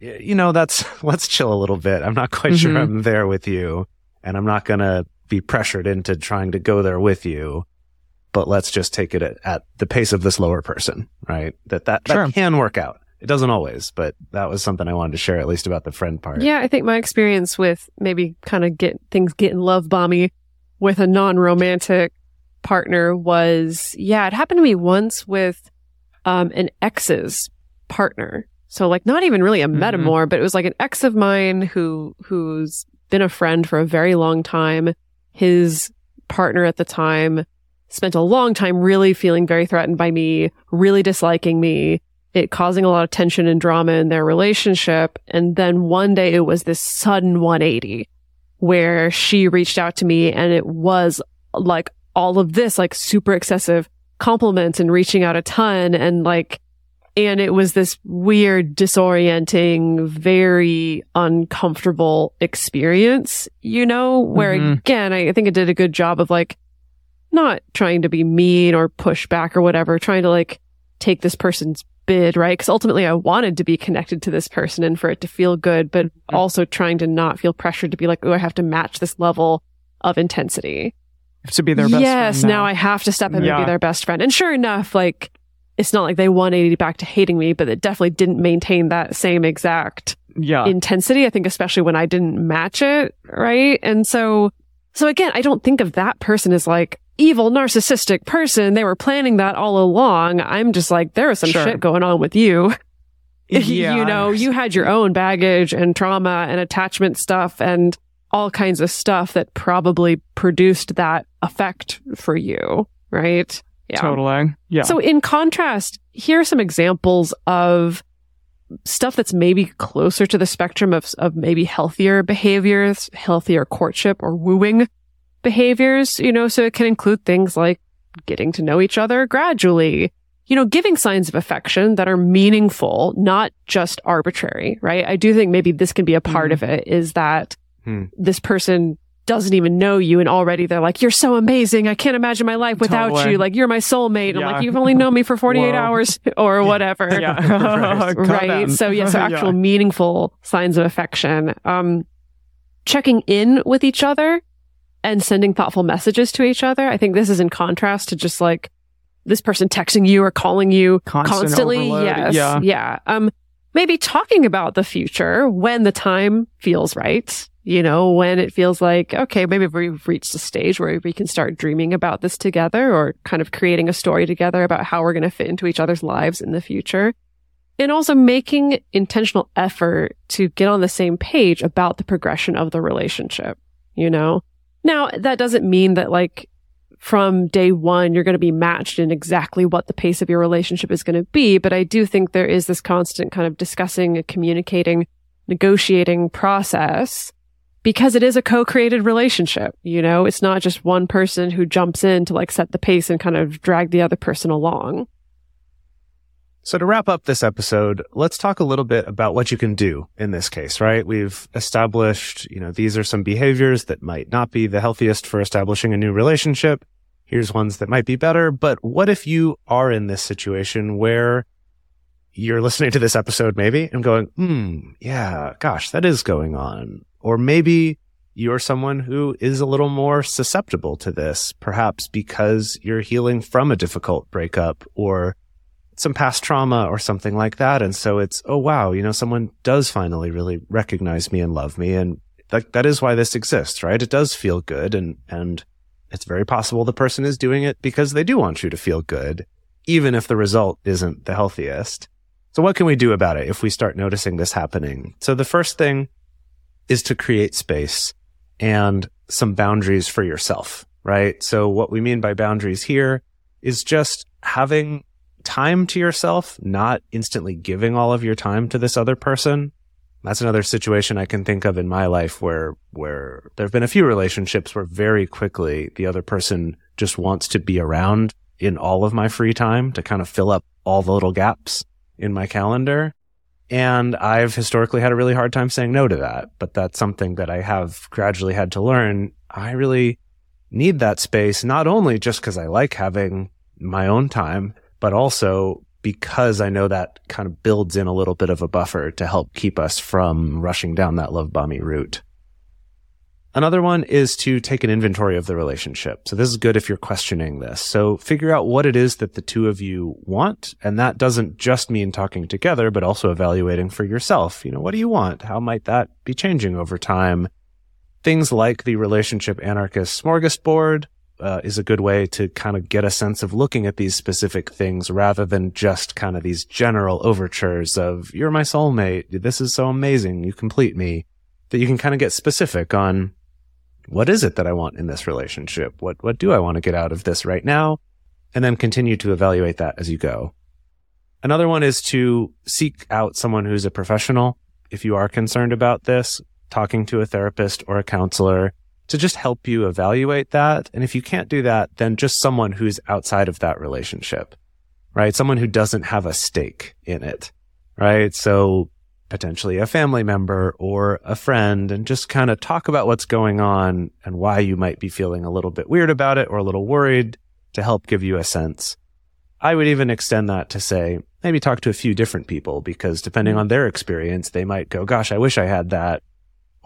you know, that's, [LAUGHS] let's chill a little bit. I'm not quite sure Mhm. I'm there with you and I'm not going to be pressured into trying to go there with you. But let's just take it at, at the pace of this lower person, right? That, that, that can work out. It doesn't always, but that was something I wanted to share at least about the friend part. Yeah, I think my experience with maybe kind of get things getting love bomby with a non-romantic partner was, yeah, it happened to me once with um, an ex's partner. So like not even really a Mhm. metamor, but it was like an ex of mine who who's been a friend for a very long time. His partner at the time spent a long time really feeling very threatened by me, really disliking me, it causing a lot of tension and drama in their relationship. And then one day it was this sudden 180 where she reached out to me and it was like all of this, like super excessive compliments and reaching out a ton and like, and it was this weird, disorienting, very uncomfortable experience, you know, where Mhm. again, I think it did a good job of like not trying to be mean or push back or whatever, trying to like take this person's bid, right? Because ultimately I wanted to be connected to this person and for it to feel good, but mm-hmm. also trying to not feel pressured to be like, oh, I have to match this level of intensity. To be their best yes, friend now. I have to step in and be their best friend. And sure enough, like it's not like they 180 back to hating me, but it definitely didn't maintain that same exact Yeah. intensity. I think especially when I didn't match it, right? And so, so again, I don't think of that person as like evil, narcissistic person. They were planning that all along. I'm just like, there is some Sure. shit going on with you. [LAUGHS] Yeah. you know, you had your own baggage and trauma and attachment stuff and all kinds of stuff that probably produced that effect for you, right? Yeah. Totally. Yeah. So in contrast, here are some examples of stuff that's maybe closer to the spectrum of, of maybe healthier behaviors, healthier courtship or wooing behaviors, you know, so it can include things like getting to know each other gradually, you know, giving signs of affection that are meaningful, not just arbitrary, right? I do think maybe this can be a part Mhm. of it is that Hmm. this person doesn't even know you and already they're like, you're so amazing. I can't imagine my life without Totally. you. Like you're my soulmate. I'm like, you've only known me for [LAUGHS] 48 hours [LAUGHS] or whatever. yeah. Calm [LAUGHS] right. So yeah, so actual Yeah. meaningful signs of affection. Um, checking in with each other and sending thoughtful messages to each other. I think this is in contrast to just like this person texting you or calling you Constant constantly. overload. Yes. Yeah. Yeah. Um, maybe talking about the future when the time feels right. You know, when it feels like, okay, maybe we've reached a stage where we can start dreaming about this together or kind of creating a story together about how we're going to fit into each other's lives in the future. And also making intentional effort to get on the same page about the progression of the relationship, you know? Now, that doesn't mean that like from day one, you're going to be matched in exactly what the pace of your relationship is going to be. But I do think there is this constant kind of discussing, communicating, negotiating process because it is a co-created relationship. You know, it's not just one person who jumps in to like set the pace and kind of drag the other person along. So to wrap up this episode, let's talk a little bit about what you can do in this case, right? We've established, you know, these are some behaviors that might not be the healthiest for establishing a new relationship. Here's ones that might be better. But what if you are in this situation where you're listening to this episode maybe and going, hmm, yeah, gosh, that is going on. Or maybe you're someone who is a little more susceptible to this, perhaps because you're healing from a difficult breakup or some past trauma or something like that. And so it's, oh, wow, you know, someone does finally really recognize me and love me. And that, that is why this exists, right? It does feel good. And, and it's very possible the person is doing it because they do want you to feel good, even if the result isn't the healthiest. So what can we do about it if we start noticing this happening? So the first thing is to create space and some boundaries for yourself, right? So what we mean by boundaries here is just having time to yourself, not instantly giving all of your time to this other person. That's another situation I can think of in my life where, where there have been a few relationships where very quickly the other person just wants to be around in all of my free time to kind of fill up all the little gaps in my calendar. And I've historically had a really hard time saying no to that, but that's something that I have gradually had to learn. I really need that space, not only just because I like having my own time, but also because I know that kind of builds in a little bit of a buffer to help keep us from rushing down that love bombing route. Another one is to take an inventory of the relationship. So this is good if you're questioning this. So figure out what it is that the two of you want. And that doesn't just mean talking together, but also evaluating for yourself. You know, what do you want? How might that be changing over time? Things like the relationship anarchist smorgasbord uh, is a good way to kind of get a sense of looking at these specific things rather than just kind of these general overtures of you're my soulmate. This is so amazing. You complete me that you can kind of get specific on what is it that I want in this relationship? What, what do I want to get out of this right now? And then continue to evaluate that as you go. Another one is to seek out someone who's a professional. If you are concerned about this, talking to a therapist or a counselor to just help you evaluate that. And if you can't do that, then just someone who's outside of that relationship, right? Someone who doesn't have a stake in it, right? So potentially a family member or a friend and just kind of talk about what's going on and why you might be feeling a little bit weird about it or a little worried to help give you a sense. I would even extend that to say, maybe talk to a few different people because depending on their experience, they might go, gosh, I wish I had that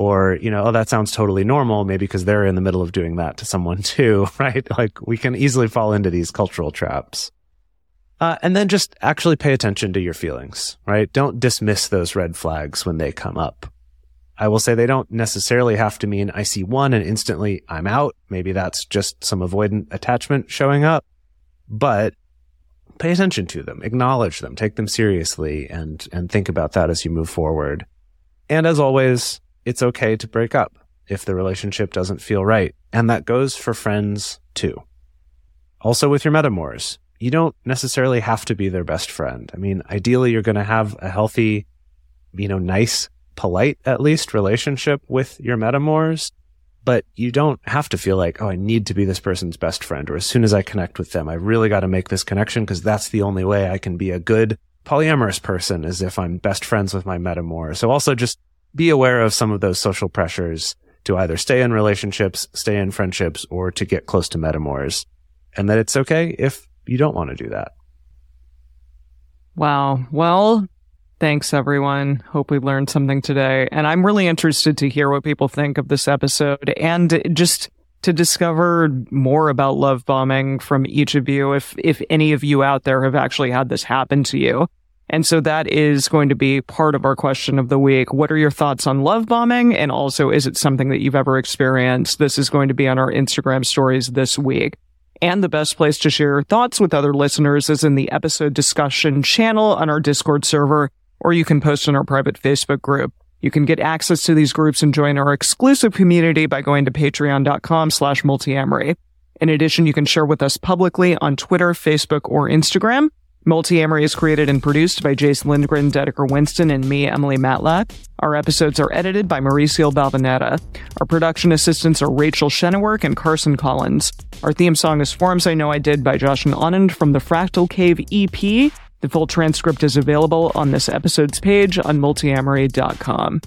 or you know oh that sounds totally normal maybe because they're in the middle of doing that to someone [LAUGHS] too [LAUGHS] right? Like we can easily fall into these cultural traps. Uh, and then just actually pay attention to your feelings right? Don't dismiss those red flags when they come up. I will say they don't necessarily have to mean i see one and instantly i'm out. Maybe that's just some avoidant attachment showing up. But pay attention to them acknowledge them take them seriously and and think about that as you move forward. And as always it's okay to break up if the relationship doesn't feel right. And that goes for friends too. Also with your metamors, you don't necessarily have to be their best friend. I mean, ideally you're going to have a healthy, you know, nice, polite at least relationship with your metamors, but you don't have to feel like, oh, I need to be this person's best friend. Or as soon as I connect with them, I really got to make this connection because that's the only way I can be a good polyamorous person is if I'm best friends with my metamor. So also just be aware of some of those social pressures to either stay in relationships, stay in friendships, or to get close to metamors. And that it's okay if you don't want to do that. Wow. Well, thanks everyone. Hope we learned something today. And I'm really interested to hear what people think of this episode and just to discover more about love bombing from each of you. If, if any of you out there have actually had this happen to you. And so that is going to be part of our question of the week. What are your thoughts on love bombing? And also, is it something that you've ever experienced? This is going to be on our Instagram stories this week. And the best place to share your thoughts with other listeners is in the episode discussion channel on our Discord server, or you can post in our private Facebook group. You can get access to these groups and join our exclusive community by going to patreon.com slash multiamory. In addition, you can share with us publicly on Twitter, Facebook, or Instagram. Multiamory is created and produced by Jase Lindgren, Dedeker Winston, and me, Emily Matlack. Our episodes are edited by Mauricio Balvanera. Our production assistants are Rachel Shennework and Carson Collins. Our theme song is Forms I Know I Did by Josh and Anand from the Fractal Cave EP. The full transcript is available on this episode's page on multiamory.com.